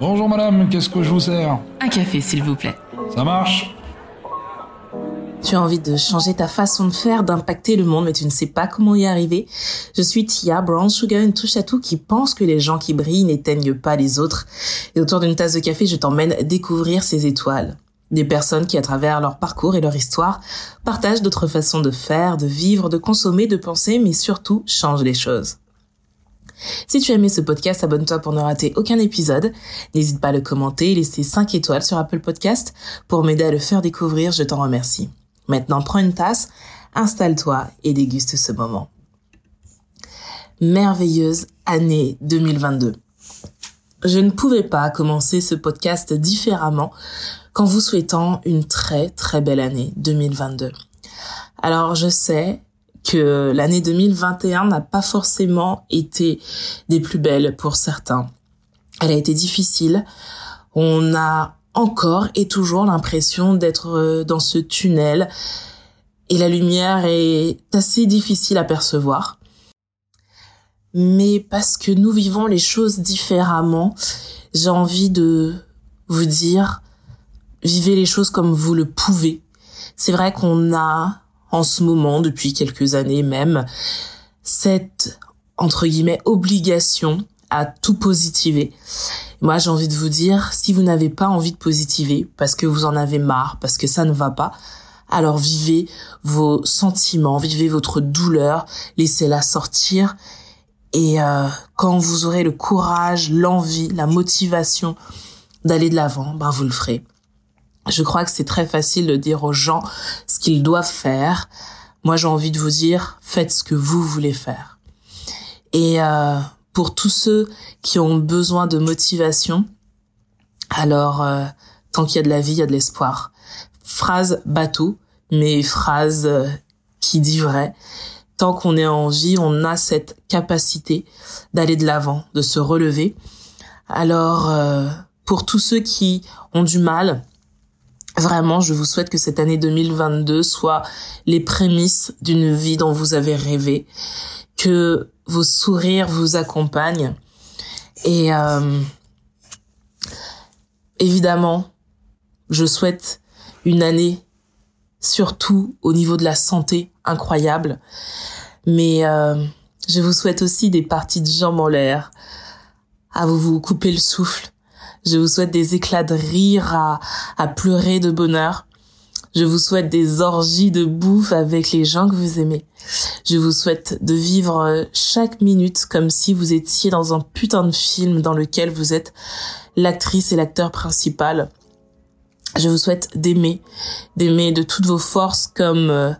Bonjour madame, qu'est-ce que je vous sers? Un café, s'il vous plaît. Ça marche? Tu as envie de changer ta façon de faire, d'impacter le monde, mais tu ne sais pas comment y arriver? Je suis Tia, Brown Sugar, une touche à tout qui pense que les gens qui brillent n'éteignent pas les autres. Et autour d'une tasse de café, je t'emmène découvrir ces étoiles. Des personnes qui, à travers leur parcours et leur histoire, partagent d'autres façons de faire, de vivre, de consommer, de penser, mais surtout changent les choses. Si tu as aimé ce podcast, abonne-toi pour ne rater aucun épisode. N'hésite pas à le commenter et laisser 5 étoiles sur Apple Podcast pour m'aider à le faire découvrir, je t'en remercie. Maintenant, prends une tasse, installe-toi et déguste ce moment. Merveilleuse année 2022. Je ne pouvais pas commencer ce podcast différemment qu'en vous souhaitant une très très belle année 2022. Alors je sais que l'année 2021 n'a pas forcément été des plus belles pour certains. Elle a été difficile. On a encore et toujours l'impression d'être euh, dans ce tunnel et la lumière est assez difficile à percevoir. Mais parce que nous vivons les choses différemment, j'ai envie de vous dire vivez les choses comme vous le pouvez. C'est vrai qu'on a en ce moment, depuis quelques années même, cette, entre guillemets, obligation à tout positiver. Moi, j'ai envie de vous dire, si vous n'avez pas envie de positiver, parce que vous en avez marre, parce que ça ne va pas, alors vivez vos sentiments, vivez votre douleur, laissez-la sortir. Et euh, quand vous aurez le courage, l'envie, la motivation d'aller de l'avant, ben vous le ferez. Je crois que c'est très facile de dire aux gens ce qu'ils doivent faire. Moi, j'ai envie de vous dire, faites ce que vous voulez faire. Et euh, pour tous ceux qui ont besoin de motivation, alors euh, tant qu'il y a de la vie, il y a de l'espoir. Phrase bateau, mais phrase euh, qui dit vrai. Tant qu'on est en vie, on a cette capacité d'aller de l'avant, de se relever. Alors, pour tous ceux qui ont du mal, Vraiment, je vous souhaite que cette année 2022 soit les prémices d'une vie dont vous avez rêvé, que vos sourires vous accompagnent. Et euh, évidemment, je souhaite une année surtout au niveau de la santé incroyable, mais euh, je vous souhaite aussi des parties de jambes en l'air, à vous vous couper le souffle, je vous souhaite des éclats de rire à, à pleurer de bonheur. Je vous souhaite des orgies de bouffe avec les gens que vous aimez. Je vous souhaite de vivre euh, chaque minute comme si vous étiez dans un putain de film dans lequel vous êtes l'actrice et l'acteur principal. Je vous souhaite d'aimer, d'aimer de toutes vos forces comme euh,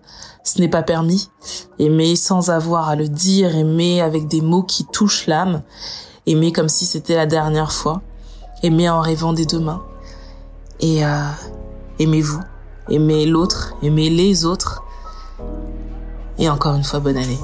ce n'est pas permis. Aimer sans avoir à le dire, aimer avec des mots qui touchent l'âme, aimer comme si c'était la dernière fois aimez en rêvant des demain. Et euh, aimez-vous, aimez l'autre, aimez les autres. Et encore une fois, bonne année.